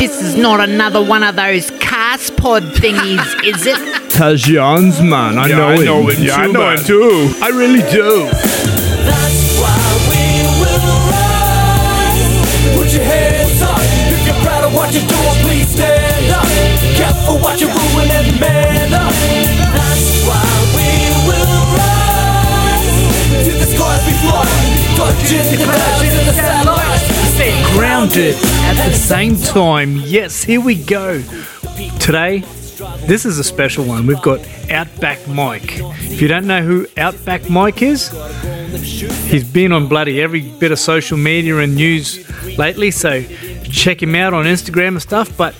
This is not another one of those cast pod thingies, is it? Tajans, man. I Yeah, know I him. know him Yeah, I know man. him too. I really do. That's why we will rise. Put your hands up if you're proud of what you're doing. Please stand up. Careful what you're ruining, man up. That's why we will rise. To the skies we fly. Touching the clouds and the satellites. At the same time. Yes, here we go. Today, this is a special one. We've got Outback Mike. If you don't know who Outback Mike is, he's been on bloody every bit of social media and news lately, so check him out on Instagram and stuff. But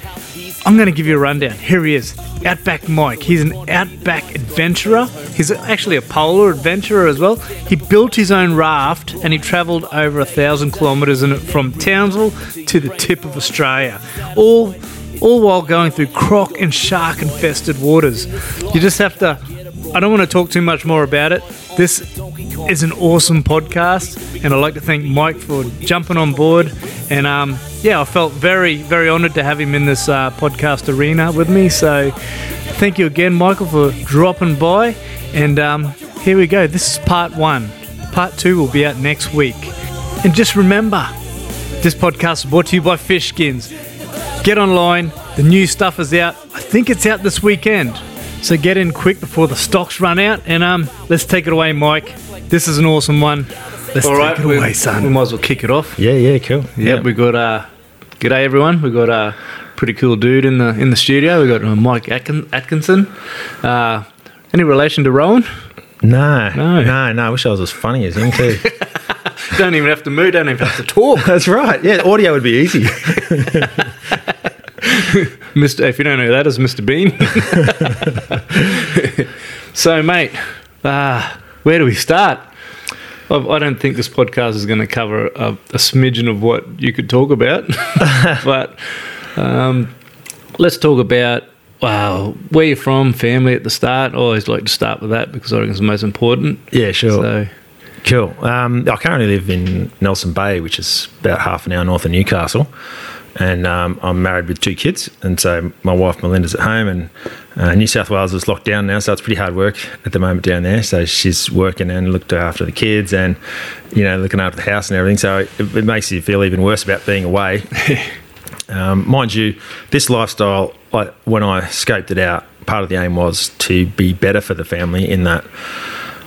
I'm going to give you a rundown. Here he is, Outback Mike. He's an outback adventurer. He's actually a polar adventurer as well. He built his own raft and he travelled over a thousand kilometres in it from Townsville to the tip of Australia, all all while going through croc and shark infested waters. You just have to. I don't want to talk too much more about it. This is an awesome podcast, and I'd like to thank Mike for jumping on board. And um, yeah, I felt very, very honoured to have him in this uh, podcast arena with me. So thank you again, Michael, for dropping by. And um, here we go. This is part one. Part two will be out next week. And just remember, this podcast is brought to you by Fish Skins. Get online. The new stuff is out. I think it's out this weekend. So get in quick before the stocks run out. And um, let's take it away, Mike. This is an awesome one. Let's All right, take it we, away, son. we might as well kick it off. Yeah, yeah, cool. Yep, we got uh, g'day everyone. We got a pretty cool dude in the in the studio. We got uh, Mike Atkin- Atkinson. Uh, any relation to Rowan? No, No. no, no, I wish I was as funny as him too. Don't even have to move. Don't even have to talk. That's right. Yeah, audio would be easy. Mr. If you don't know who that is, Mr. Bean. so, mate, uh, where do we start? I, don't think this podcast is going to cover a, a smidgen of what you could talk about, but um, let's talk about wow, where you're from, family at the start. I always like to start with that because I think it's the most important. Yeah, sure. So, Cool. Um, I currently live in Nelson Bay, which is about half an hour north of Newcastle. And um, I'm married with two kids. And so my wife Melinda's at home, and uh, New South Wales is locked down now. So it's pretty hard work at the moment down there. So she's working and looked after the kids and, you know, looking after the house and everything. So it, it makes you feel even worse about being away. Um, mind you, this lifestyle, like when I scoped it out, part of the aim was to be better for the family in that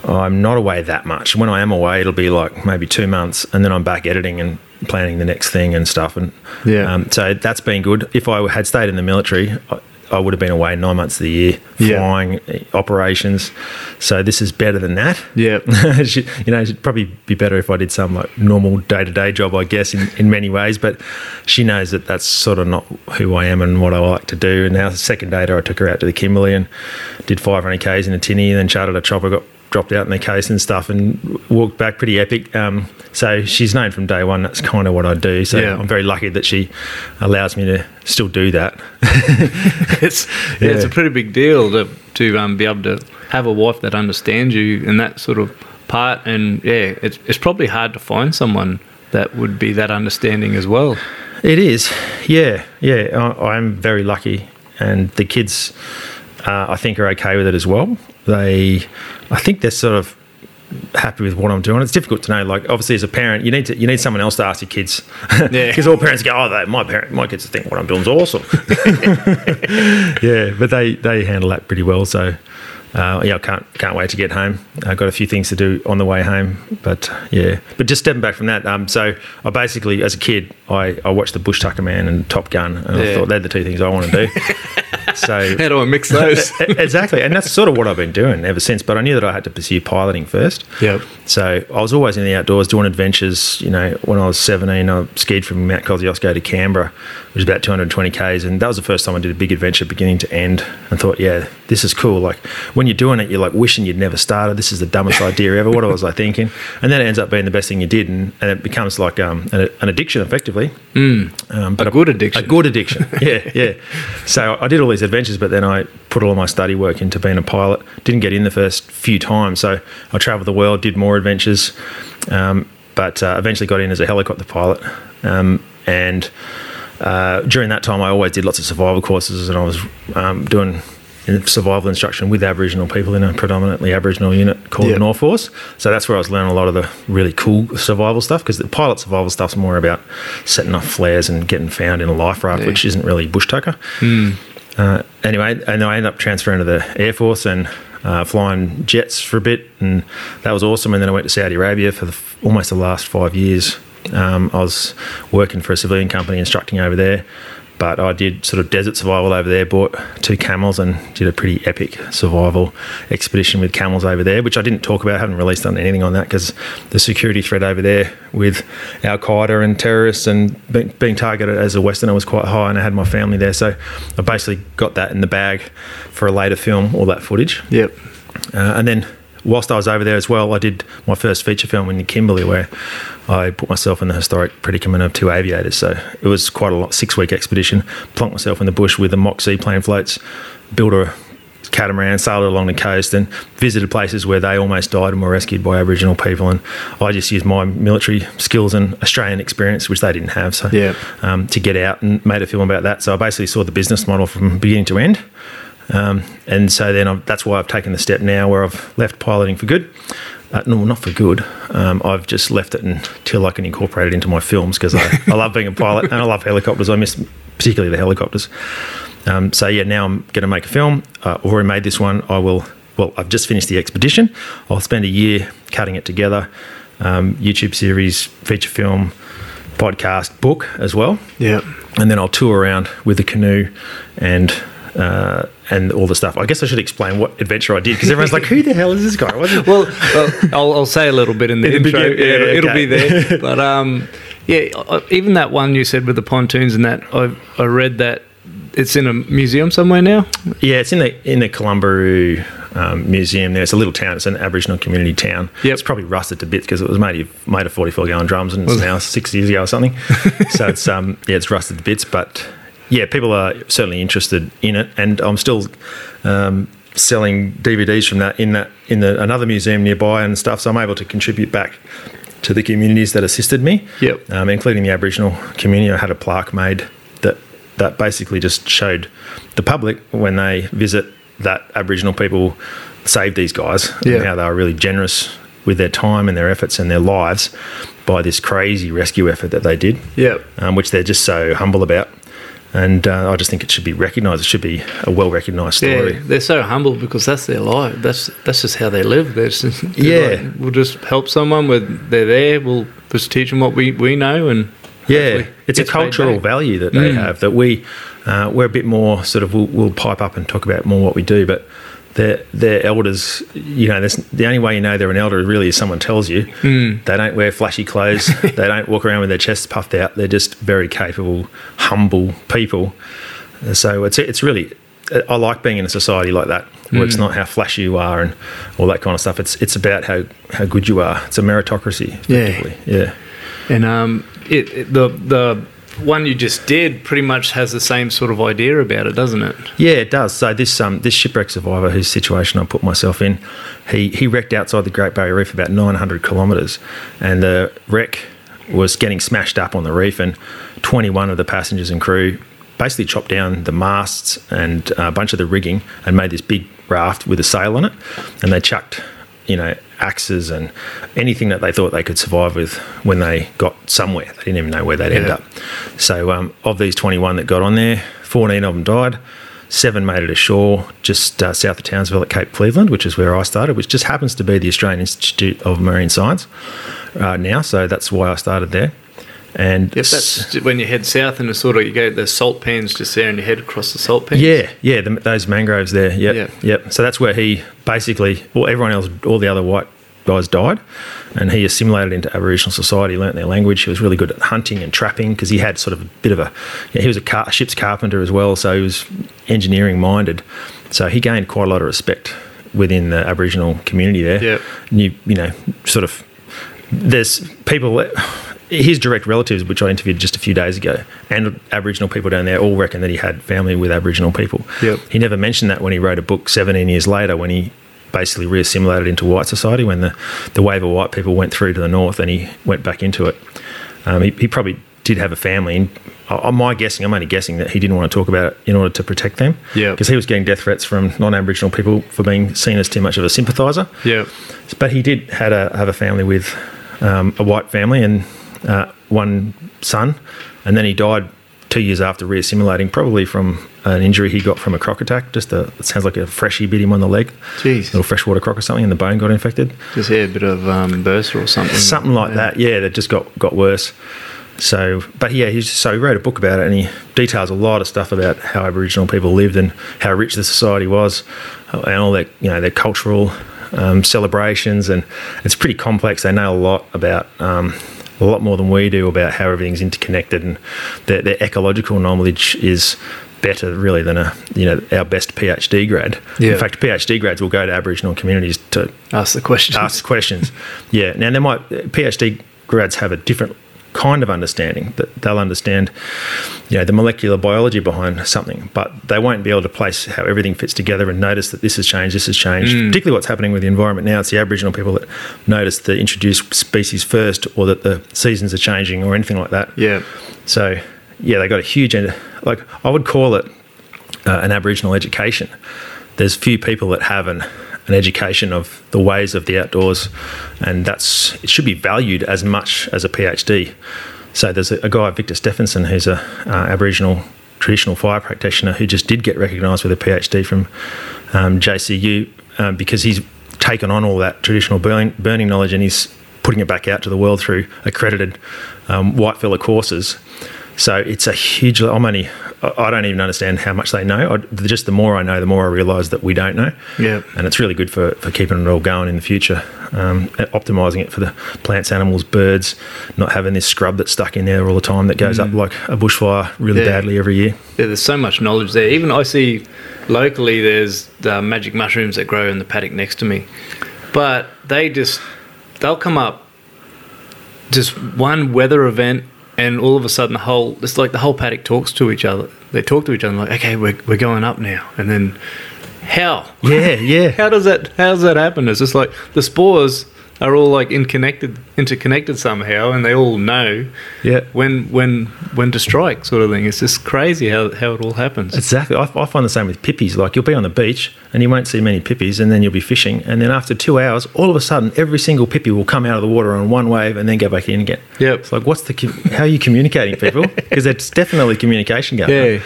I'm not away that much. When I am away, it'll be like maybe two months, and then I'm back editing and planning the next thing and stuff. And Yeah. um, so that's been good. If I had stayed in the military, I, I would have been away nine months of the year, flying eh, operations. So this is better than that. yeah. You know, it'd probably be better if I did some like normal day to day job, I guess, in, in many ways. But she knows that that's sort of not who I am and what I like to do. And now, second dater, I took her out to the Kimberley and did 500 Ks in a tinny, and then chartered a chopper, got dropped out in the case and stuff, and walked back pretty epic. Um, so she's known from day one that's kind of what I do. So Yeah. I'm very lucky that she allows me to still do that. it's yeah, it's a pretty big deal to to um, be able to have a wife that understands you in that sort of part. And yeah, it's it's probably hard to find someone that would be that understanding as well. It is, yeah, yeah. I, I'm very lucky, and the kids, uh, I think, are okay with it as well. They, I think they're sort of happy with what I'm doing. It's difficult to know. Like, obviously, as a parent, you need to you need someone else to ask your kids, Yeah. because all parents go, "Oh, they, my parent, my kids think what I'm doing is awesome." yeah, but they they handle that pretty well. So. Uh, yeah, I can't can't wait to get home. I've got a few things to do on the way home, but yeah. But just stepping back from that, um, so I basically, as a kid, I, I watched the Bush Tucker Man and Top Gun, and I thought they're the two things I want to do. so How do I mix those? exactly, and that's sort of what I've been doing ever since. But I knew that I had to pursue piloting first. Yep. So I was always in the outdoors doing adventures. You know, when I was 17, I skied from Mount Kosciuszko to Canberra, which was about 220 k's, and that was the first time I did a big adventure, beginning to end. And thought, yeah, this is cool. Like when you're doing it, you're like wishing you'd never started. This is the dumbest idea ever. What was I thinking? And then it ends up being the best thing you did, and, and it becomes like um, an, an addiction, effectively. Um, but A good addiction. A good addiction. yeah, yeah. So I did all these adventures, but then I put all my study work into being a pilot. Didn't get in the first few times, so I travelled the world, did more adventures, um, but uh, eventually got in as a helicopter pilot. Um, and uh, during that time, I always did lots of survival courses, and I was um, doing survival instruction with Aboriginal people in a predominantly Aboriginal unit called the North Force. So that's where I was learning a lot of the really cool survival stuff because the pilot survival stuff's more about setting off flares and getting found in a life raft, Yeah. which isn't really bush tucker. Uh, anyway, and then I ended up transferring to the Air Force and uh, flying jets for a bit, and that was awesome. And then I went to Saudi Arabia for the, almost the last five years. Um, I was working for a civilian company, instructing over there, but I did sort of desert survival over there. Bought two camels and did a pretty epic survival expedition with camels over there, which I didn't talk about. I haven't released on anything on that because the security threat over there with Al Qaeda and terrorists and being, being targeted as a Westerner was quite high, and I had my family there, so I basically got that in the bag for a later film, all that footage. Yep. Uh, and then whilst I was over there as well, I did my first feature film in Kimberley where I put myself in the historic predicament of two aviators. So it was quite a lot, six week expedition. Plunked myself in the bush with the mock seaplane floats, built a catamaran, sailed along the coast and visited places where they almost died and were rescued by Aboriginal people. And I just used my military skills and Australian experience, which they didn't have, so Yeah. um, to get out and made a film about that. So I basically saw the business model from beginning to end. Um, and so then I've, that's why I've taken the step now where I've left piloting for good. Uh, no, not for good. Um, I've just left it until I can incorporate it into my films because I, I love being a pilot and I love helicopters. I miss particularly the helicopters. Um, so yeah, now I'm going to make a film. Uh, I've already made this one. I will. Well, I've just finished the expedition. I'll spend a year cutting it together. Um, YouTube series, feature film, podcast, book as well Yep. and then I'll tour around with the canoe and uh, and all the stuff. I guess I should explain what adventure I did because everyone's like, "Who the hell is this guy?" Well, well I'll, I'll say a little bit in the the intro. begin- yeah, it'll, yeah, it'll be there. But um, yeah, even that one you said with the pontoons and that, I I read that it's in a museum somewhere now. yeah, it's in the in the Kalumburu um, Museum. There, it's a little town. It's an Aboriginal community town. Yep. It's probably rusted to bits because it was made of made of forty four gallon drums and it's now six years ago or something. so it's um yeah, it's rusted to bits, but yeah, people are certainly interested in it, and I'm still. Um, selling DVDs from that in that in the, another museum nearby and stuff so I'm able to contribute back to the communities that assisted me Yep. um, including the Aboriginal community. I had a plaque made that that basically just showed the public when they visit that Aboriginal people saved these guys Yeah. and how they were really generous with their time and their efforts and their lives by this crazy rescue effort that they did, Yep. um, which they're just so humble about. And uh, I just think it should be recognised. It should be a well recognised story. Yeah, they're so humble because that's their life. That's that's just how they live. They're just, they're Yeah. like, we'll just help someone. With they're there. We'll just teach them what we, we know and Yeah, it's a cultural value that they Mm. have that we uh, we're a bit more sort of we'll, we'll pipe up and talk about more what we do, but their their elders, you know, the only way you know they're an elder really is someone tells you. Mm. They don't wear flashy clothes. they don't walk around with their chests puffed out. They're just very capable, humble people. So it's it's really. I like being in a society like that, where Mm. it's not how flashy you are and all that kind of stuff. It's it's about how, how good you are. It's a meritocracy, Yeah. Yeah. And um, it, it the the one you just did pretty much has the same sort of idea about it, doesn't it? Yeah, it does. So this um, this shipwreck survivor, whose situation I put myself in, he he wrecked outside the Great Barrier Reef about 900 kilometres, and the wreck was getting smashed up on the reef, and 21 of the passengers and crew basically chopped down the masts and a bunch of the rigging and made this big raft with a sail on it, and they chucked you know axes and anything that they thought they could survive with when they got somewhere. They didn't even know where they'd end up. So um, of these 21 that got on there, 14 of them died. Seven made it ashore just uh, south of Townsville at Cape Cleveland, which is where I started, which just happens to be the Australian Institute of Marine Science uh, now. So that's why I started there. And Yep, that's when you head south in it's sort of you go the salt pans just there and you head across the salt pans. Yeah, yeah, the, those mangroves there. Yep, Yeah. yep. So that's where he basically, well, everyone else, all the other white guys died, and he assimilated into Aboriginal society, learnt their language. He was really good at hunting and trapping because he had sort of a bit of a, yeah, he was a car, ship's carpenter as well, so he was engineering minded. So he gained quite a lot of respect within the Aboriginal community there. Yep. You, you know, sort of there's people his direct relatives which i interviewed just a few days ago and aboriginal people down there all reckon that he had family with aboriginal people Yep. he never mentioned that when he wrote a book 17 years later when he basically reassimilated into white society when the, the wave of white people went through to the north and he went back into it um, he, he probably did have a family. And I- I'm my guessing, I'm only guessing that he didn't want to talk about it in order to protect them. Yeah. Because he was getting death threats from non-Aboriginal people for being seen as too much of a sympathiser. Yeah. But he did had a have a family with um, a white family and uh, one son, and then he died two years after reassimilating, probably from an injury he got from a croc attack. Just a it sounds like a freshie bit him on the leg, Jeez. little freshwater croc or something, and the bone got infected. Just yeah, a bit of um, bursa or something. Something like that, yeah, that just got got worse. So, but yeah, he's so he wrote a book about it, and he details a lot of stuff about how Aboriginal people lived and how rich the society was, and all their you know their cultural um, celebrations, and it's pretty complex. They know a lot about. Um, a lot more than we do about how everything's interconnected, and their, their ecological knowledge is better, really, than a you know our best PhD grad. Yeah. In fact, PhD grads will go to Aboriginal communities to Ask the question. ask questions. Yeah. Now, they might PhD grads have a different kind of understanding that they'll understand, you know, the molecular biology behind something, but they won't be able to place how everything fits together and notice that this has changed, this has changed. Particularly what's happening with the environment now. It's the Aboriginal people that notice the introduced species first, or that the seasons are changing, or anything like that. Yeah. So, yeah, they got a huge end. Like I would call it uh, an Aboriginal education. There's few people that have an an education of the ways of the outdoors, and that's it should be valued as much as a PhD. So there's a, a guy, Victor Steffensen, who's a uh, Aboriginal traditional fire practitioner who just did get recognised with a PhD from um, JCU um, because he's taken on all that traditional burning, burning knowledge and he's putting it back out to the world through accredited um, white fella courses. So it's a huge. I'm only. I don't even understand how much they know. I, just the more I know, the more I realise that we don't know. Yeah. And it's really good for, for keeping it all going in the future, um, optimising it for the plants, animals, birds, not having this scrub that's stuck in there all the time that goes up like a bushfire really Yeah. badly every year. Yeah, there's so much knowledge there. Even I see locally, there's the magic mushrooms that grow in the paddock next to me, but they just they'll come up just one weather event, and all of a sudden the whole it's like the whole paddock talks to each other. They talk to each other like, okay, we're we're going up now, and then how? Yeah, yeah. How does that how does that happen? It's just like the spores are all like interconnected interconnected somehow, and they all know Yeah. when when when to strike, sort of thing. It's just crazy how how it all happens. Exactly. I, I find the same with pippies. Like you'll be on the beach and you won't see many pippies, and then you'll be fishing, and then after two hours, all of a sudden, every single pippy will come out of the water on one wave and then go back in again. Yep. It's like, what's the? How are you communicating, people? Because there's definitely communication going. on.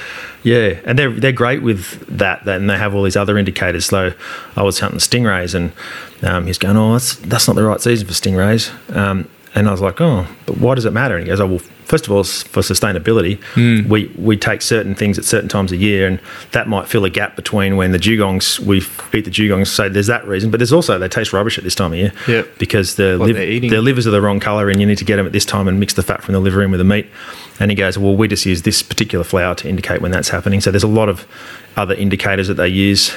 Yeah. And they're they're great with that, that, and they have all these other indicators. So I was hunting stingrays, and um, he's going, "Oh, that's that's not the right season for stingrays." Um, and I was like, "Oh, but why does it matter?" And he goes, "Oh, well, first of all, for sustainability, hmm. we we take certain things at certain times of year, and that might fill a gap between when the dugongs we eat the dugongs. So there's that reason, but there's also they taste rubbish at this time of year, Yep. because the liv- they're their livers are the wrong color, and you need to get them at this time and mix the fat from the liver in with the meat." And he goes, "Well, we just use this particular flower to indicate when that's happening." So there's a lot of other indicators that they use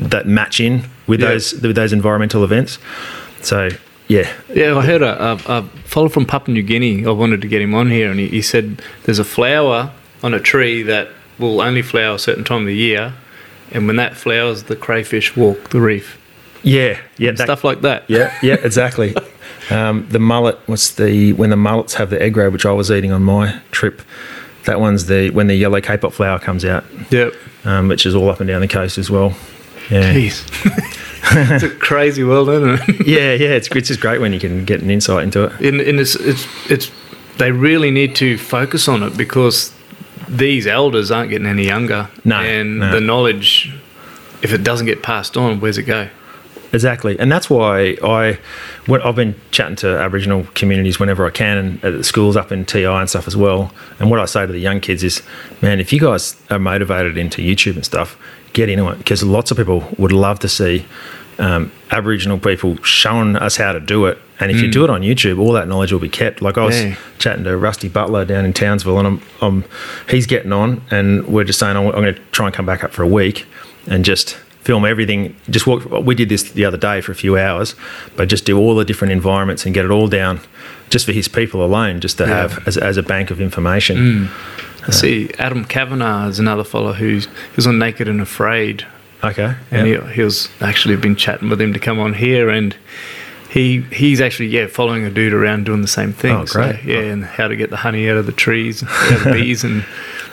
that match in with Yeah. those with those environmental events. So yeah, Yeah, I heard a, a, a fellow from Papua New Guinea. I wanted to get him on here, and he, he said there's a flower on a tree that will only flower a certain time of the year, and when that flowers, the crayfish walk the reef. yeah, yeah, that- Stuff like that. Yeah, yeah, exactly. um, the mullet was the when the mullets have the egg ray, which I was eating on my trip. That one's the when the yellow kapok flower comes out, Yep. um, which is all up and down the coast as well. Yeah, Jeez. it's a crazy world, isn't it? yeah, yeah. It's it's just great when you can get an insight into it. and, and it's, it's it's they really need to focus on it because these elders aren't getting any younger. No, and no. the knowledge, if it doesn't get passed on, where's it go? Exactly, and that's why I, when I've been chatting to Aboriginal communities whenever I can, and at the schools up in TI and stuff as well. And what I say to the young kids is, man, if you guys are motivated into YouTube and stuff, get into it because lots of people would love to see um, Aboriginal people showing us how to do it. And if you hmm. do it on YouTube, all that knowledge will be kept. Like I was Yeah. chatting to Rusty Butler down in Townsville, and I'm, I'm he's getting on, and we're just saying oh, I'm, I'm going to try and come back up for a week and just film everything. Just walk. We did this the other day for a few hours, but just do all the different environments and get it all down, just for his people alone, just to Yeah. have as, as a bank of information. Hmm. I uh, see Adam Kavanagh is another fellow who's was on Naked and Afraid, Okay, and he, he was actually been chatting with him to come on here, and he he's actually yeah following a dude around doing the same thing. Oh, great. So, yeah, and how to get the honey out of the trees, out of the bees, and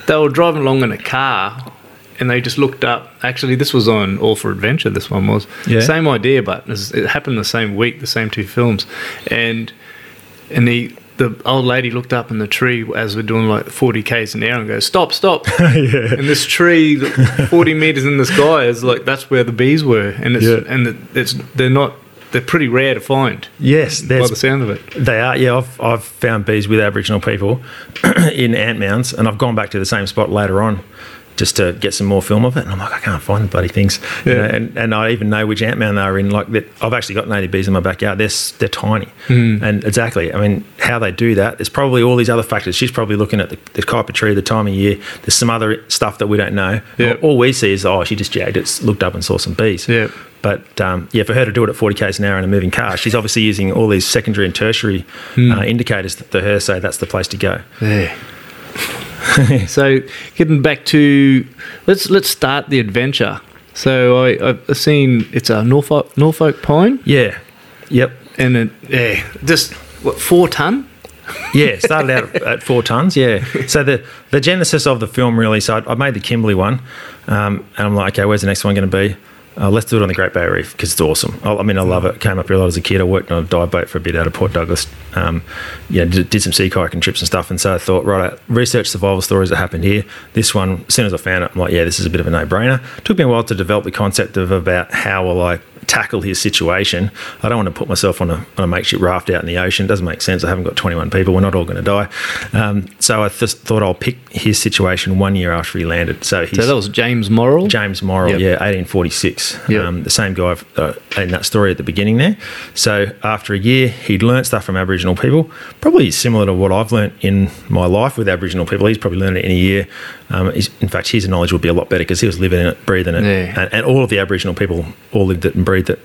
they were driving along in a car. And they just looked up. Actually, this was on All for Adventure. This one was Yeah. same idea, but it happened the same week, the same two films. And and the the old lady looked up in the tree as we're doing like 40 k's an hour and goes, "Stop, stop!" And this tree, 40 meters in the sky, is like that's where the bees were, and it's Yeah. and it's they're not they're pretty rare to find Yes, by the sound of it. They are, yeah. I've, I've found bees with Aboriginal people in ant mounds, and I've gone back to the same spot later on just to get some more film of it. And I'm like, I can't find the bloody things. You know, and, and I even know which ant mound they are in. Like, that, I've actually got native bees in my backyard. They're, they're tiny. Hmm. And exactly, I mean, how they do that, there's probably all these other factors. She's probably looking at the, the type of tree, the time of year. There's some other stuff that we don't know. Yeah. All we see is, oh, she just jagged it, looked up and saw some bees. Yeah. But um, yeah, for her to do it at 40 k's an hour in a moving car, she's obviously using all these secondary and tertiary Hmm. uh, indicators that to her say that's the place to go. Yeah. so getting back to let's let's start the adventure. So I, I've seen it's a Norfolk Norfolk pine, Yeah. Yep. and it, yeah, just what four ton. Yeah, started out at four tons. Yeah. So the the genesis of the film really. So I, I made the Kimberley one, um, and I'm like, okay, where's the next one going to be? Uh, let's do it on the Great Barrier Reef because it's awesome. I, I mean, I love it. Came up here a lot as a kid. I worked on a dive boat for a bit out of Port Douglas. Um, yeah, did, did some sea kayaking trips and stuff. And so I thought, right, I research survival stories that happened here. This one, as soon as I found it, I'm like, yeah, this is a bit of a no brainer. Took me a while to develop the concept of about how will I tackle his situation. I don't want to put myself on a, on a makeshift raft out in the ocean. It doesn't make sense. I haven't got 21 people. We're not all going to die. Um, so I just thought I'll pick his situation one year after he landed. So he's So that was James Morrill. James Morrill, Yep. yeah, 1846. Yep. Um, the same guy uh, in that story at the beginning there. So after a year, he'd learnt stuff from Aboriginal people, probably similar to what I've learnt in my life with Aboriginal people. He's probably learned it in a year. Um, in fact, his knowledge would be a lot better because he was living in it, breathing it, Yeah. and, and all of the Aboriginal people all lived it and breathed it.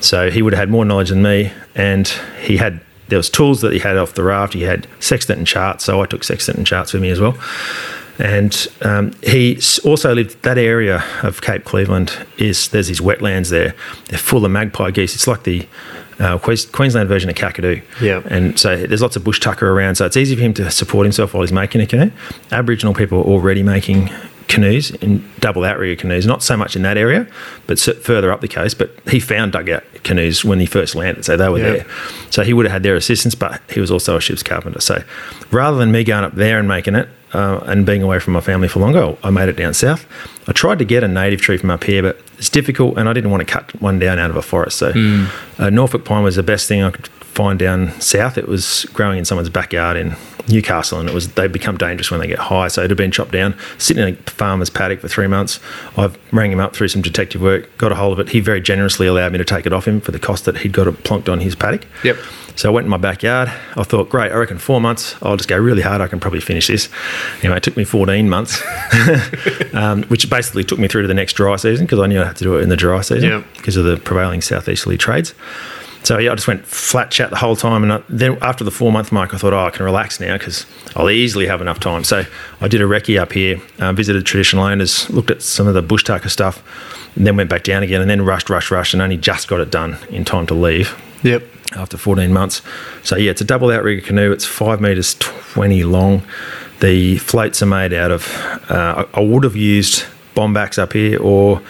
So he would have had more knowledge than me, and he had. There was tools that he had off the raft. He had sextant and charts, so I took sextant and charts with me as well. And um, he also lived that area of Cape Cleveland. Is there's these wetlands there? They're full of magpie geese. It's like the uh, Queensland version of Kakadu. Yeah. And so there's lots of bush tucker around. So it's easy for him to support himself while he's making a canoe. Aboriginal people are already making canoes in double outrigger canoes, not so much in that area, but further up the coast. But he found dugout canoes when he first landed, so they were Yeah. there. So he would have had their assistance, but he was also a ship's carpenter. So rather than me going up there and making it uh, and being away from my family for longer, I made it down south. I tried to get a native tree from up here, but it's difficult, and I didn't want to cut one down out of a forest. So uh, Norfolk pine was the best thing I could find down south. It was growing in someone's backyard in Newcastle, and it was they become dangerous when they get high. So it had been chopped down, sitting in a farmer's paddock for three months. I rang him up through some detective work, got a hold of it. He very generously allowed me to take it off him for the cost that he'd got it plonked on his paddock. Yep. So I went in my backyard. I thought, great, I reckon four months, I'll just go really hard. I can probably finish this. Anyway, it took me 14 months, um, which basically took me through to the next dry season because I knew I had to do it in the dry season because of the prevailing southeasterly trades. So yeah, I just went flat chat the whole time, and I, then after the four month mark, I thought, oh, I can relax now because I'll easily have enough time. So I did a recce up here, uh, visited traditional owners, looked at some of the bush tucker stuff, and then went back down again, and then rushed, rushed, rushed, and only just got it done in time to leave Yep. after 14 months. So yeah, it's a double outrigger canoe. It's five meters 20 long. The floats are made out of. Uh, I I would have used bombax up here or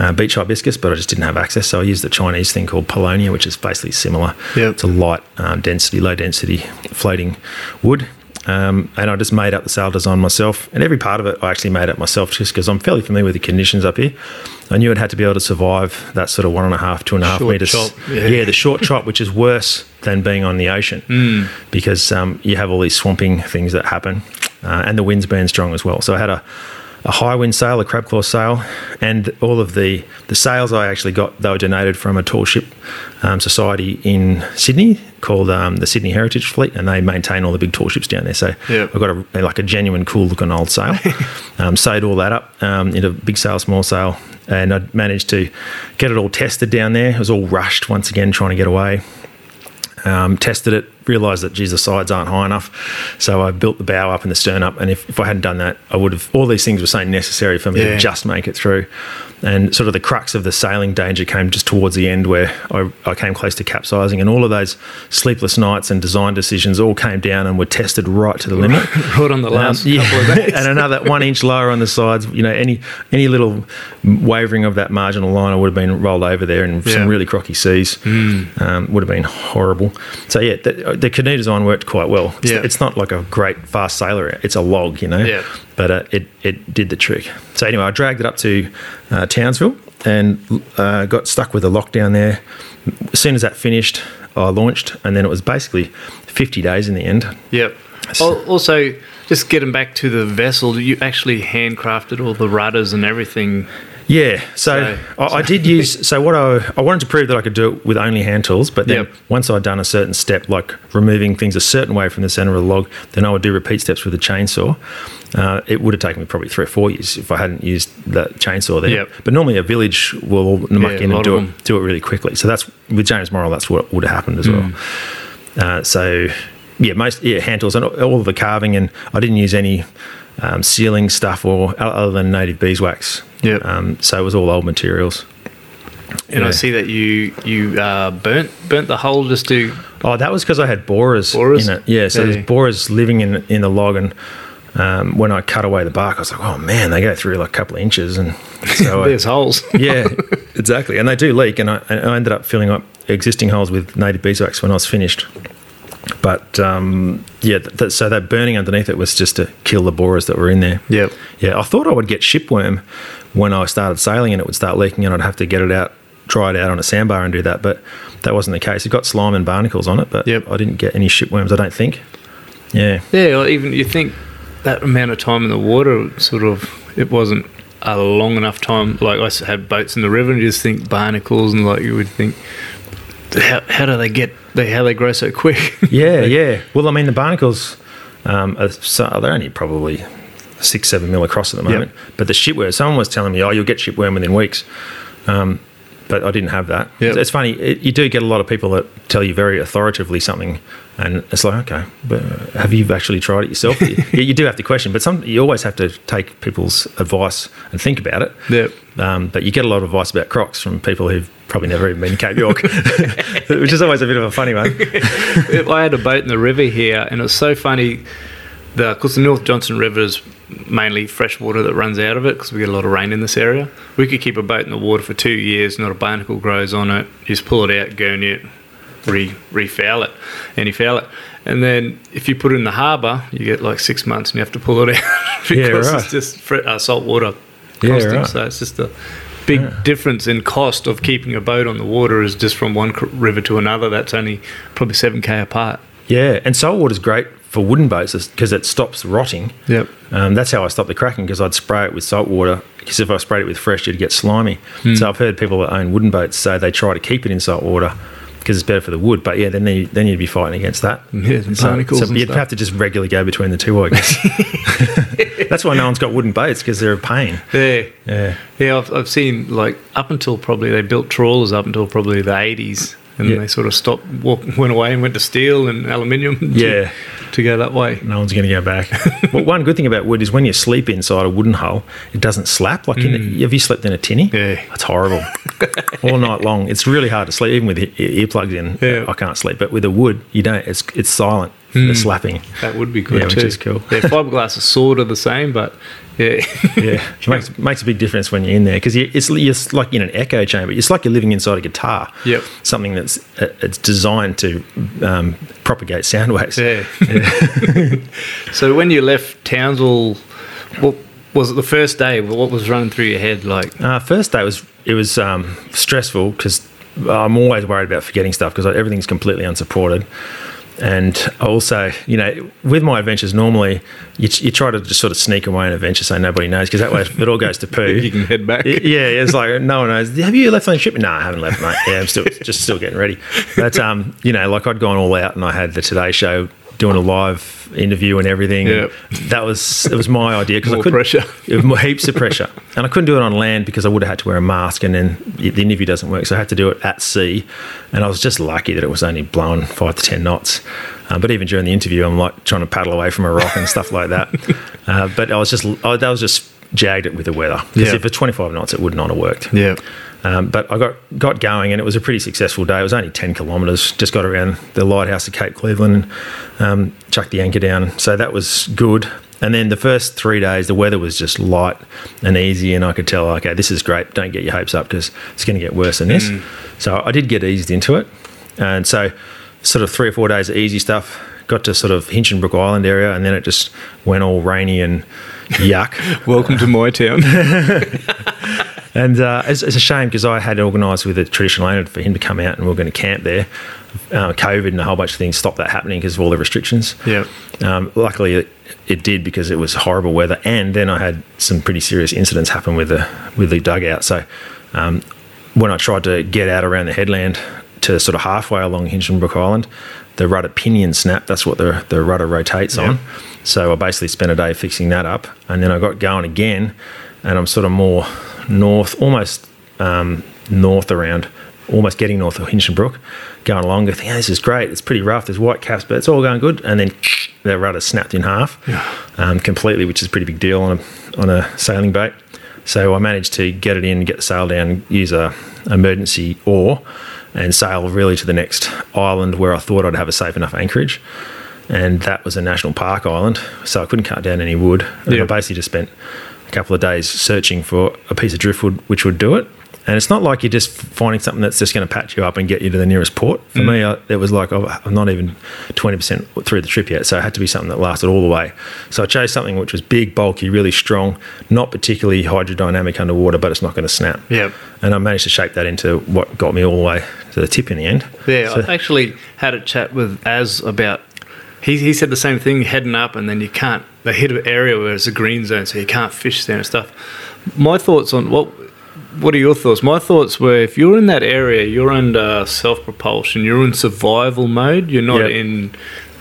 uh, beach hibiscus, but I just didn't have access. So I used the Chinese thing called Paulownia, which is basically similar. Yep. It's a light um, density, low density floating wood. Um, and I just made up the sail design myself, and every part of it I actually made up myself, just because I'm fairly familiar with the conditions up here. I knew it had to be able to survive that sort of one and a half, two and a half Short meters. chop, yeah. yeah, the short chop, which is worse than being on the ocean Hmm. because um, you have all these swamping things that happen, uh, and the wind's been strong as well. So I had a, a high wind sail, a crab claw sail, and all of the the sails I actually got they were donated from a tall ship um, society in Sydney called um, the Sydney Heritage Fleet, and they maintain all the big tall ships down there. So Yeah. I got a like a genuine cool looking old sail, um, sewed all that up um, into big sail, small sail, and I managed to get it all tested down there. It was all rushed once again, trying to get away um, tested it realised that geez, the sides aren't high enough, so I built the bow up and the stern up. And if, if I hadn't done that, I would have. All these things were so necessary for me Yeah. to just make it through. And sort of the crux of the sailing danger came just towards the end, where I, I came close to capsizing, and all of those sleepless nights and design decisions all came down and were tested right to the limit. Right on the last Um, couple of days. and another one inch lower on the sides. You know, any any little wavering of that marginal line, I would have been rolled over there in Yeah. some really crocky seas. Um, would have been horrible. So yeah, the, the canoe design worked quite well. It's, Yeah. it's not like a great fast sailor. It's a log, you know. Yeah. But uh, it it did the trick. So anyway, I dragged it up to uh, Townsville and uh, got stuck with a lockdown there. As soon as that finished, I launched, and then it was basically 50 days in the end. Yep. Al- Also, just getting back to the vessel, you actually handcrafted all the rudders and everything. Yeah, so, So- I, I did use. So what I I wanted to prove that I could do it with only hand tools, but then Yep. once I'd done a certain step, like removing things a certain way from the center of the log, then I would do repeat steps with a chainsaw. Uh, it would have taken me probably three or four years if I hadn't used the chainsaw there. Yep. But normally a village will muck Yeah, in and do it do it really quickly. So that's with James Morrill. That's what would have happened as Mm. well. Uh, so yeah, most yeah hand tools and all of the carving, and I didn't use any um, sealing stuff or other than native beeswax. Yep. Um, so it was all old materials. And I see that you you uh, burnt burnt the hole just to Oh, that was because I had borers, Borers? in it. Yeah, so Yeah. there's borers living in in the log, and um, when I cut away the bark, I was like, oh man, they go through like a couple of inches, and so I, there's holes. yeah, exactly, and they do leak, and I, and I ended up filling up existing holes with native beeswax when I was finished. But um, yeah, th- th- so that burning underneath it was just to kill the borers that were in there. Yep. Yeah, I thought I would get shipworm when I started sailing and it would start leaking and I'd have to get it out, dry it out on a sandbar and do that. But that wasn't the case. It got slime and barnacles on it, but Yep. I didn't get any shipworms, I don't think. Yeah. Yeah, or even you think that amount of time in the water, sort of, it wasn't a long enough time. Like I had boats in the river, and you just think barnacles, and like you would think, how, how do they get? They how they grow so quick? Yeah, yeah. Well, I mean, the barnacles, um, are so they're only probably six, seven mil across at the moment. But the shipworm, someone was telling me, oh, you'll get shipworm within weeks. Um, but I didn't have that. Yep. It's funny, it, you do get a lot of people that tell you very authoritatively something, and it's like, okay, but have you actually tried it yourself? you, you do have to question, but some you always have to take people's advice and think about it. Yep. Um, but you get a lot of advice about crocs from people who've probably never even been to Cape York, which is always a bit of a funny one. I had a boat in the river here, and it was so funny. The because the North Johnstone River is mainly fresh water that runs out of it because we get a lot of rain in this area. We could keep a boat in the water for two years, not a barnacle grows on it. You just pull it out, gurney it, re refoul it, and you foul it. And then if you put it in the harbour, you get like six months, and you have to pull it out because right. it's just fre- uh, salt water Yeah, right. So it's just a big difference in cost of keeping a boat on the water is just from one cr- river to another. That's only probably seven k apart. Yeah, and salt water is great for wooden boats because it stops rotting. Yep. Um, that's how I stopped the cracking because I'd spray it with salt water. Because if I sprayed it with fresh, it'd get slimy. Hmm. So I've heard people that own wooden boats say they try to keep it in salt water because it's better for the wood. But yeah, then you, then you'd be fighting against that. Yeah, the so, so and you'd stuff. have to just regularly go between the two, I guess. that's why no one's got wooden boats because they're a pain. Yeah, Yeah. yeah. I've, I've seen like up until probably they built trawlers up until probably the eighties, and Yeah. they sort of stopped, walk, went away, and went to steel and aluminium. To, Yeah. to go that way. No one's going to go back. well, one good thing about wood is when you sleep inside a wooden hull, it doesn't slap. Like, in a, have you slept in a tinny? Mm. Yeah. It's horrible. All night long. It's really hard to sleep, even with earplugs in. Yeah. I can't sleep. But with a wood, you don't. It's it's silent. The slapping. That would be good Yeah, which is cool. Yeah, fiberglass is sort of the same, but yeah, Yeah, it makes makes a big difference when you're in there because it's it's like in an echo chamber. It's like you're living inside a guitar. Yep. Something that's uh, it's designed to um, propagate sound waves. yeah. so when you left Townsville, what was it the first day? What was running through your head? Like, Uh, first day was it was um, stressful because I'm always worried about forgetting stuff because everything's completely unsupported. And also, you know, with my adventures, normally you, you try to just sort of sneak away an adventure so nobody knows because that way if it all goes to poo. you can head back. yeah, it's like no one knows. Have you left on the ship? No, I haven't left, mate. Yeah, I'm still just still getting ready. But um, you know, like I'd gone all out and I had the Today Show doing a live interview and everything. Yep. That was it was my idea because I couldn't pressure. it was heaps of pressure, and I couldn't do it on land because I would have had to wear a mask, and then the interview doesn't work. So I had to do it at sea, and I was just lucky that it was only blowing five to ten knots. Uh, but even during the interview, I'm like trying to paddle away from a rock and stuff like that. Uh, but I was just I, that was just jagged it with the weather because Yeah. if it's 25 knots, it would not have worked. Yeah. Um, but I got got going, and it was a pretty successful day. It was only ten kilometres. Just got around the lighthouse of Cape Cleveland, and um, chucked the anchor down. So that was good. And then the first three days, the weather was just light and easy, and I could tell, okay, this is great. Don't get your hopes up because it's going to get worse than this. So I did get eased into it, and so sort of three or four days of easy stuff. Got to sort of Hinchinbrook Island area, and then it just went all rainy and yuck. Welcome to my town. And uh, it's, it's a shame because I had organised with a traditional owner for him to come out and we are going to camp there. Uh, COVID and a whole bunch of things stopped that happening because of all the restrictions. Yeah. Um, luckily, it, it did because it was horrible weather, and then I had some pretty serious incidents happen with the with the dugout. So um, when I tried to get out around the headland to sort of halfway along Hinchinbrook Island, the rudder pinion snapped. That's what the the rudder rotates on. So I basically spent a day fixing that up, and then I got going again, and I'm sort of more north, almost um, north around, almost getting north of Hinchinbrook, going along. I think, "Yeah, this is great. It's pretty rough. There's white caps, but it's all going good. And then the rudder snapped in half um, completely, which is a pretty big deal on a on a sailing boat. So I managed to get it in, get the sail down, use a emergency oar, and sail really to the next island where I thought I'd have a safe enough anchorage. And that was a national park island, so I couldn't cut down any wood. And. I basically just spent a couple of days searching for a piece of driftwood which would do it. And it's not like you're just finding something that's just going to patch you up and get you to the nearest port. For mm. me, I, it was like oh, I'm not even 20% through the trip yet. So it had to be something that lasted all the way. So I chose something which was big, bulky, really strong, not particularly hydrodynamic underwater, but it's not going to snap. Yep. And I managed to shape that into what got me all the way to the tip in the end. Yeah, So- I actually had a chat with Az about. He, he said the same thing, heading up, and then you can't. They hit an area where it's a green zone, so you can't fish there and stuff. My thoughts on what what are your thoughts? My thoughts were if you're in that area, you're under self propulsion, you're in survival mode. You're not Yeah. in.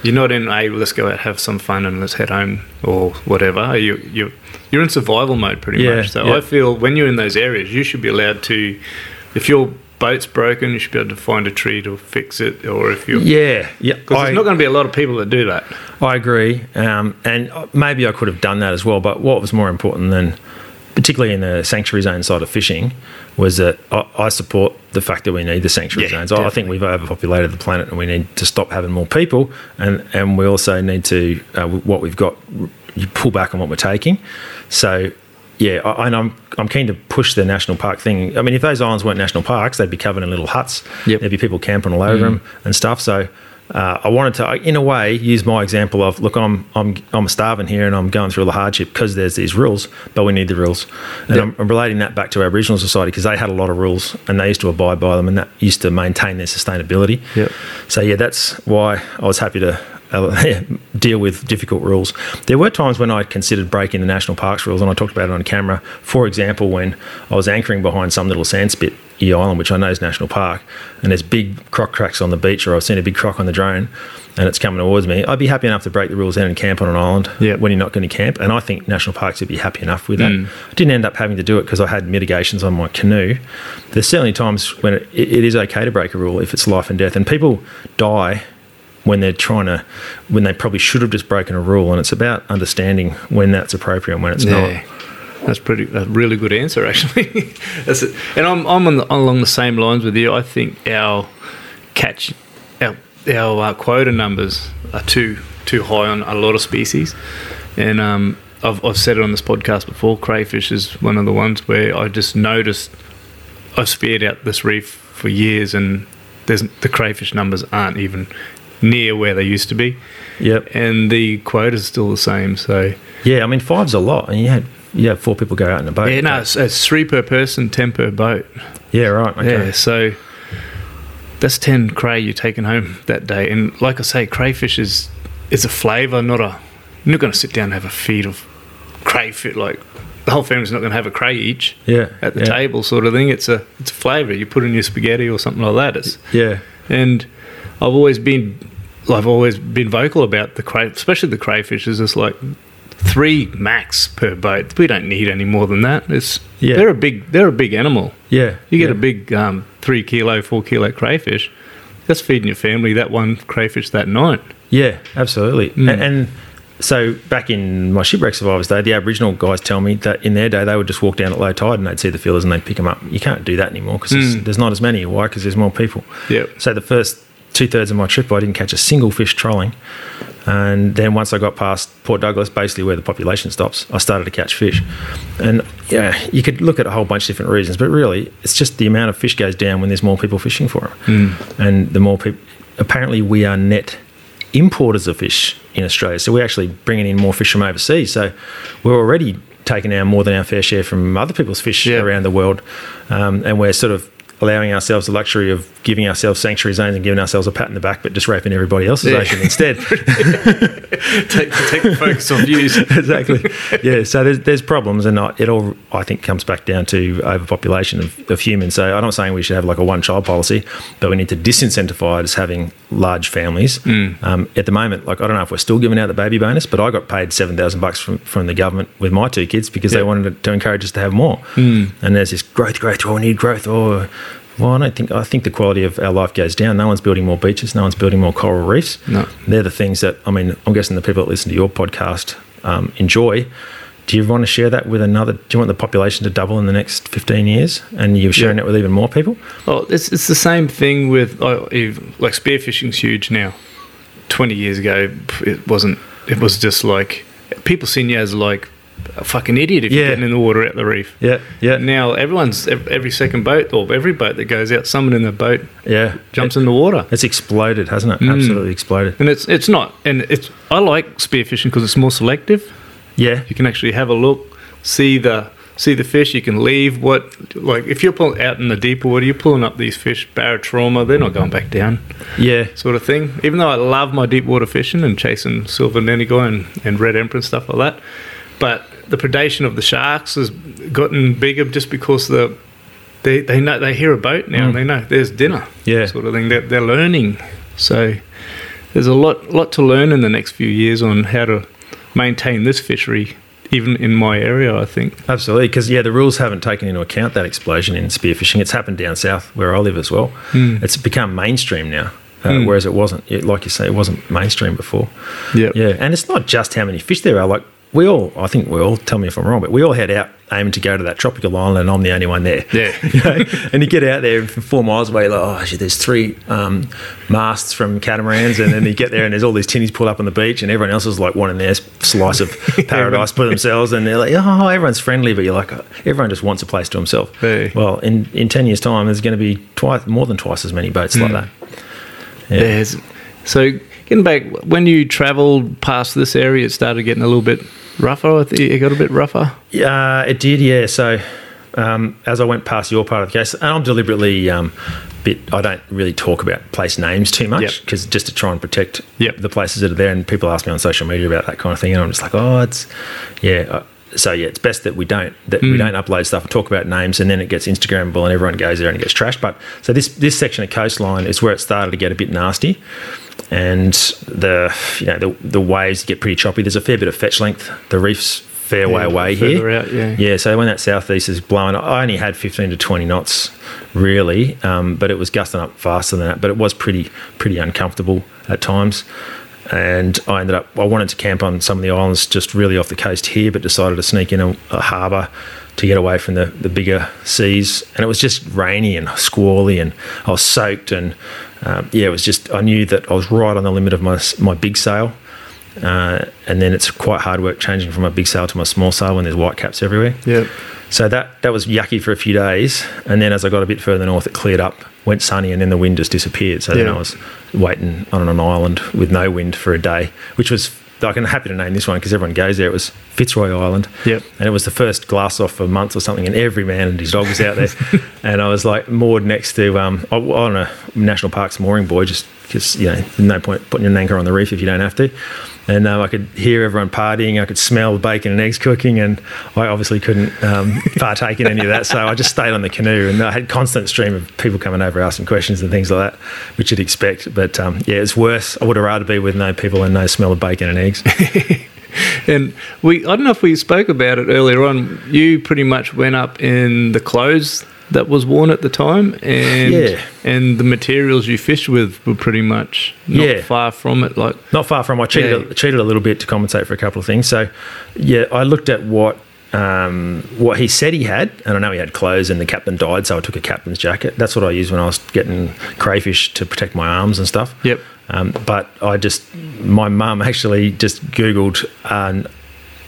You're not in. Hey, let's go out have some fun and let's head home or whatever. You you you're in survival mode pretty Yeah, much. So yeah. I feel when you're in those areas, you should be allowed to. If your boat's broken, you should be able to find a tree to fix it, or if you're Yeah, yeah. because there's not going to be a lot of people that do that. I agree, um, and maybe I could have done that as well. But what was more important than, particularly in the sanctuary zone side of fishing, was that I, I support the fact that we need the sanctuary Yeah, zones. I- I think we've overpopulated the planet, and we need to stop having more people, and and we also need to uh, what we've got, you pull back on what we're taking. So. Yeah, I, and I'm I'm keen to push the national park thing. I mean, if those islands weren't national parks, they'd be covered in little huts. Yep. There'd be people camping all over them and stuff. So uh, I wanted to, in a way, use my example of look, I'm I'm I'm starving here and I'm going through all the hardship because there's these rules, but we need the rules. And Yep. I'm, I'm relating that back to Aboriginal society because they had a lot of rules and they used to abide by them and that used to maintain their sustainability. Yep. So yeah, that's why I was happy to uh, deal with difficult rules. There were times when I considered breaking the national parks rules, and I talked about it on camera. For example, when I was anchoring behind some little sandspit, E Island, which I know is national park, and there's big croc cracks on the beach, or I've seen a big croc on the drone, and it's coming towards me. I'd be happy enough to break the rules then and camp on an island Yep. when you're not going to camp. And I think national parks would be happy enough with that. Mm. I didn't end up having to do it because I had mitigations on my canoe. There's certainly times when it, it is okay to break a rule if it's life and death, and people die when they're trying to when they probably should have just broken a rule and it's about understanding when that's appropriate and when it's not That's pretty. A really good answer, actually. That's it. And I'm I'm on the, along the same lines with you. I think our catch, our our uh, quota numbers are too too high on a lot of species, and um, I've I've said it on this podcast before. Crayfish is one of the ones where I just noticed. I've speared out this reef for years, and there's the crayfish numbers aren't even near where they used to be, yep and the quota's still the same. So yeah i mean five's a lot and you had had four people go out in a boat Yeah, no, it's, it's three per person, ten per boat. yeah right okay Yeah, so that's ten cray you're taking home that day. And like I say, crayfish is is a flavour, not a. You're not going to sit down and have a feed of crayfish. Like the whole family's not going to have a cray each yeah at the yeah, table, sort of thing. It's a it's a flavour. You put in your spaghetti or something like that. It's yeah and I've always been I've always been vocal about the cray, especially the crayfish. Is just like three max per boat. We don't need any more than that. It's Yeah. they're a big they're a big animal. Yeah, You get yeah. a big um, three kilo, four kilo crayfish. That's feeding your family that one crayfish that night. Yeah, absolutely. Mm. And, and so back in my shipwreck survivors day, the Aboriginal guys tell me that in their day they would just walk down at low tide and they'd see the feelers and they'd pick them up. You can't do that anymore because Mm. there's not as many. Why? Because there's more people. Yep. So the first two thirds of my trip, I didn't catch a single fish trolling. And then once I got past Port Douglas, basically where the population stops, I started to catch fish. And yeah, you could look at a whole bunch of different reasons, but really, it's just the amount of fish goes down when there's more people fishing for them. And the more people, apparently, we are net importers of fish in Australia. So we're actually bringing in more fish from overseas. So we're already taking out more than our fair share from other people's fish Yeah. around the world. Um, and we're sort of allowing ourselves the luxury of giving ourselves sanctuary zones and giving ourselves a pat in the back, but just raping everybody else's Yeah. ocean instead. take, take the focus off you. exactly. Yeah. So there's, there's problems, and I- it all I think comes back down to overpopulation of, of humans. So I'm not saying we should have like a one child policy, but we need to disincentivize having large families. Um, at the moment, like I don't know if we're still giving out the baby bonus, but I got paid seven thousand bucks from from the government with my two kids because they wanted to encourage us to have more. And there's this growth, growth. Oh, we need growth. Oh. Well, I don't think. I think the quality of our life goes down. No one's building more beaches. No one's building more coral reefs. No. They're the things that I mean. I'm guessing the people that listen to your podcast um, enjoy. Do you want to share that with another? Do you want the population to double in the next 15 years, and you're sharing Yeah. it with even more people? Well, it's, it's the same thing with oh, if, like spearfishing's huge now. Twenty years ago, it wasn't. It was just like people seen you as like a fucking idiot if Yeah. you're getting in the water at the reef. Yeah, yeah, Now everyone's every second boat or every boat that goes out, someone in the boat yeah. jumps in the water. It's exploded, hasn't it? Mm. Absolutely exploded. And it's it's not, and it's I like spearfishing because it's more selective. Yeah, You can actually have a look, see the see the fish. You can leave what like if you're pulling out in the deeper water, you're pulling up these fish, barotrauma. They're not going back down, yeah, sort of thing. Even though I love my deep water fishing and chasing silver nannygai and, and red emperor and stuff like that, but the predation of the sharks has gotten bigger just because the they, they know they hear a boat now and they know there's dinner Yeah. sort of thing they're, they're learning so there's a lot lot to learn in the next few years on how to maintain this fishery even in my area I think absolutely. Because yeah, the rules haven't taken into account that explosion in spearfishing. It's happened down south where I live as well. Hmm. It's become mainstream now, uh, whereas it wasn't. It, like you say, it wasn't mainstream before. Yep. Yeah, and it's not just how many fish there are. Like we all, I think we all. Tell me if I'm wrong, but we all head out aiming to go to that tropical island, and I'm the only one there. Yeah. You know? and you get out there four miles away, like, oh shit, there's three um, masts from catamarans, and then you get there and there's all these tinnies pulled up on the beach, and everyone else is like wanting their slice of paradise for themselves, and they're like, oh, everyone's friendly, but you're like, oh, everyone just wants a place to himself. Hey. Well, in in ten years' time, there's going to be twice, more than twice as many boats like that. Yeah. There's, so getting back when you travelled past this area it started getting a little bit rougher it got a bit rougher Yeah, it did. Yeah. So um, as I went past your part of the case, and I'm deliberately um, bit. I don't really talk about place names too much Yep. because just to try and protect Yep. the places that are there. And people ask me on social media about that kind of thing, and I'm just like, oh, it's yeah. Uh, so yeah, it's best that we don't that we don't upload stuff and talk about names, and then it gets Instagrammable, and everyone goes there and it gets trashed. But so this this section of coastline is where it started to get a bit nasty, and the you know the the waves get pretty choppy. There's a fair bit of fetch length. The reef's fair way away here. out, yeah. Yeah, so when that southeast is blowing, I only had 15 to 20 knots, really, um, but it was gusting up faster than that. But it was pretty pretty uncomfortable at times. And I ended up, I wanted to camp on some of the islands just really off the coast here, but decided to sneak in a, a harbour to get away from the, the bigger seas. And it was just rainy and squally, and I was soaked. And um, yeah, it was just, I knew that I was right on the limit of my, my big sail. Uh, and then it's quite hard work changing from a big sail to my small sail when there's white caps everywhere. Yep. So that that was yucky for a few days, and then as I got a bit further north, it cleared up, went sunny, and then the wind just disappeared. So then I was waiting on an island with no wind for a day, which was like I'm happy to name this one because everyone goes there. It was Fitzroy Island, Yep. and it was the first glass off for months or something, and every man and his dog was out there, and I was like moored next to um on a national parks mooring buoy, just because you know no point putting an anchor on the reef if you don't have to. And um, I could hear everyone partying. I could smell the bacon and eggs cooking, and I obviously couldn't um, partake in any of that. So I just stayed on the canoe, and I had constant stream of people coming over asking questions and things like that, which you'd expect. But um, yeah, it's worse. I would have rather be with no people and no smell of bacon and eggs. And we, I don't know if we spoke about it earlier on. You pretty much went up in the clothes that was worn at the time, and Yeah. and the materials you fished with were pretty much not Yeah. far from it. Like, Not far from. I cheated, Yeah. cheated a little bit to compensate for a couple of things. So, yeah, I looked at what um, what he said he had, and I know he had clothes, and the captain died, so I took a captain's jacket. That's what I used when I was getting crayfish to protect my arms and stuff. Yep. Um, but I just, my mum actually just googled um,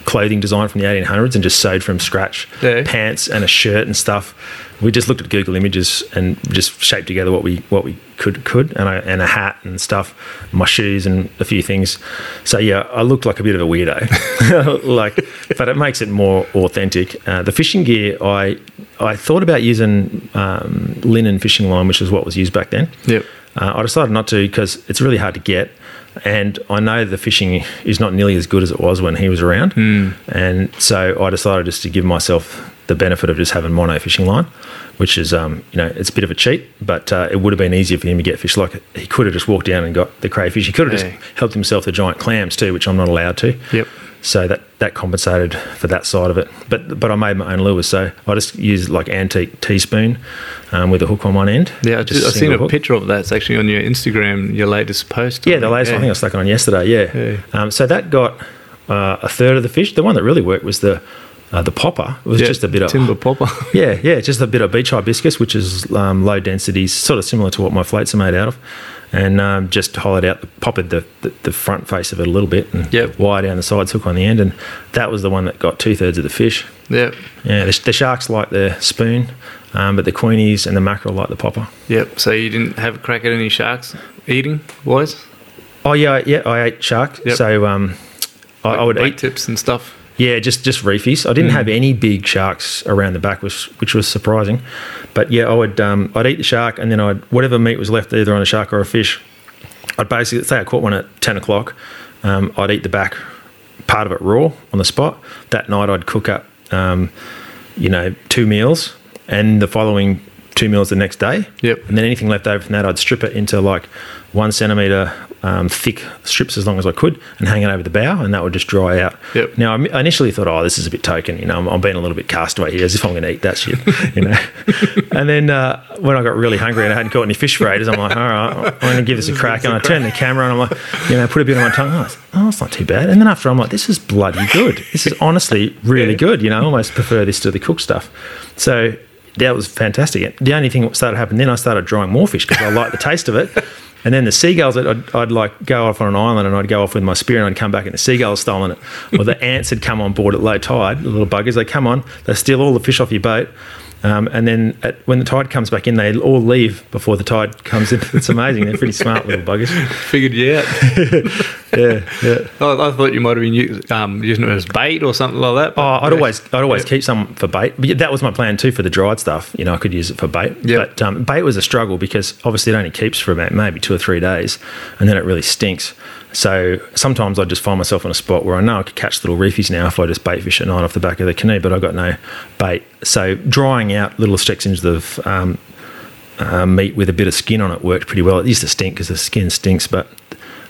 clothing design from the 1800s and just sewed from scratch Yeah. pants and a shirt and stuff. We just looked at Google Images and just shaped together what we what we could could and I, and a hat and stuff, my shoes and a few things. So yeah, I looked like a bit of a weirdo, like, but it makes it more authentic. Uh, the fishing gear, I I thought about using um, linen fishing line, which is what was used back then. Yep. Uh, I decided not to because it's really hard to get, and I know the fishing is not nearly as good as it was when he was around, and so I decided just to give myself the benefit of just having mono fishing line, which is um, you know it's a bit of a cheat, but uh, it would have been easier for him to get fish. Like he could have just walked down and got the crayfish. He could have Yeah. just helped himself the giant clams too, which I'm not allowed to. Yep. So that that compensated for that side of it. But but I made my own lures, so I just used like antique teaspoon um, with a hook on one end. Yeah, I Just I've seen a hook. picture of that. It's actually on your Instagram, your latest post. Yeah, the latest. I think I stuck it on yesterday. Yeah. Yeah. Um, so that got uh, a third of the fish. The one that really worked was the uh, the popper. It was Yeah, just a bit of timber popper. Yeah, yeah, just a bit of beach hibiscus, which is um, low density, sort of similar to what my floats are made out of, and um, just hollowed out, the, poppered the, the, the front face of it a little bit, and Yep. wire down the sides, hook on the end, and that was the one that got two thirds of the fish. yep. Yeah, the, the sharks like the spoon, um, but the queenies and the mackerel like the popper. Yep. So you didn't have a crack at any sharks eating wise? Oh yeah, yeah, I ate shark. Yep. So um, I, I would eat tips and stuff. Yeah, just just reefies. I didn't have any big sharks around the back, which which was surprising. But yeah, I would um, I'd eat the shark, and then I'd whatever meat was left either on a shark or a fish. I'd basically say I caught one at ten o'clock. Um, I'd eat the back part of it raw on the spot. That night I'd cook up, um, you know, two meals, and the following two meals the next day. Yep. And then anything left over from that, I'd strip it into like one centimeter um, thick strips as long as I could, and hang it over the bow, and that would just dry out. Yep. Now I initially thought, oh, this is a bit token. You know, I'm, I'm being a little bit castaway here, as if I'm going to eat that shit. You know. and then uh, when I got really hungry and I hadn't caught any fish for ages, I'm like, all right, I'm going to give this a crack. And I turned the camera and I'm like, you know, put a bit on my tongue. Oh, it's, oh, it's not too bad. And then after I'm like, this is bloody good. This is honestly really good. You know, I almost prefer this to the cooked stuff. So that was fantastic. The only thing that started happening then, I started drawing more fish because I liked the taste of it. And then the seagulls, I'd, I'd like go off on an island and I'd go off with my spear and I'd come back and the seagulls stolen it. Or the ants had come on board at low tide, the little buggers, they come on, they steal all the fish off your boat. Um, and then at, when the tide comes back in, they all leave before the tide comes in. It's amazing. They're pretty smart little buggers. Figured you out. Yeah, yeah. I, I thought you might have been u- um, using it as bait or something like that. Oh, I'd always, I'd always Yeah. keep some for bait. But that was my plan too for the dried stuff. You know, I could use it for bait. Yep. But um, bait was a struggle because obviously it only keeps for about maybe two or three days, and then it really stinks. So sometimes I just find myself in a spot where I know I could catch little reefies now if I just bait fish at night off the back of the canoe, but I've got no bait. So drying out little sections of um, uh, meat with a bit of skin on it worked pretty well. It used to stink because the skin stinks, but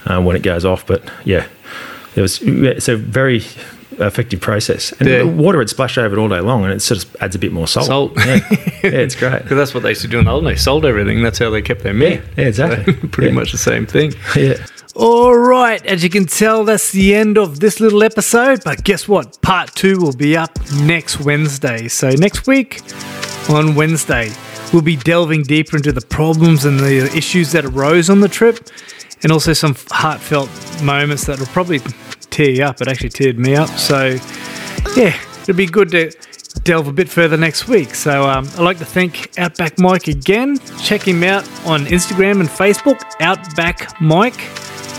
uh, when it goes off, but yeah, it was it's a very effective process. And Yeah. the water had splashed over it all day long, and it sort of adds a bit more salt. Salt. yeah, yeah it's great. Because that's what they used to do in the old days. Sold everything. That's how they kept their meat. Yeah, yeah, exactly. Pretty much the same thing. Yeah. All right, as you can tell, that's the end of this little episode. But guess what? Part two will be up next Wednesday. So, next week on Wednesday, we'll be delving deeper into the problems and the issues that arose on the trip, and also some heartfelt moments that will probably tear you up. It actually teared me up. So, yeah, it'll be good to delve a bit further next week. So um, I'd like to thank Outback Mike again. Check him out on Instagram and Facebook, Outback Mike.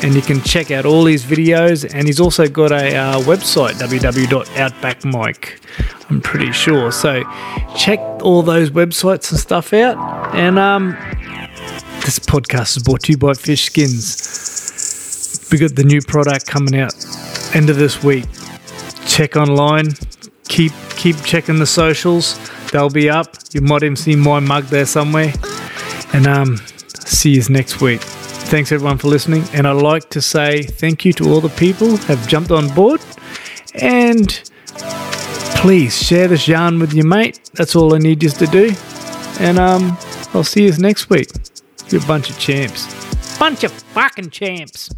And you can check out all his videos. And he's also got a uh, website, www.outbackmike. I'm pretty sure. So check all those websites and stuff out. And um, this podcast is brought to you by Fish Skins. We got the new product coming out end of this week. Check online. Keep keep checking the socials. They'll be up. You might even see my mug there somewhere. And um, see you next week. Thanks everyone for listening. And I'd like to say thank you to all the people have jumped on board. And please share this yarn with your mate. That's all I need you to do. And um, I'll see you next week. You're a bunch of champs. Bunch of fucking champs.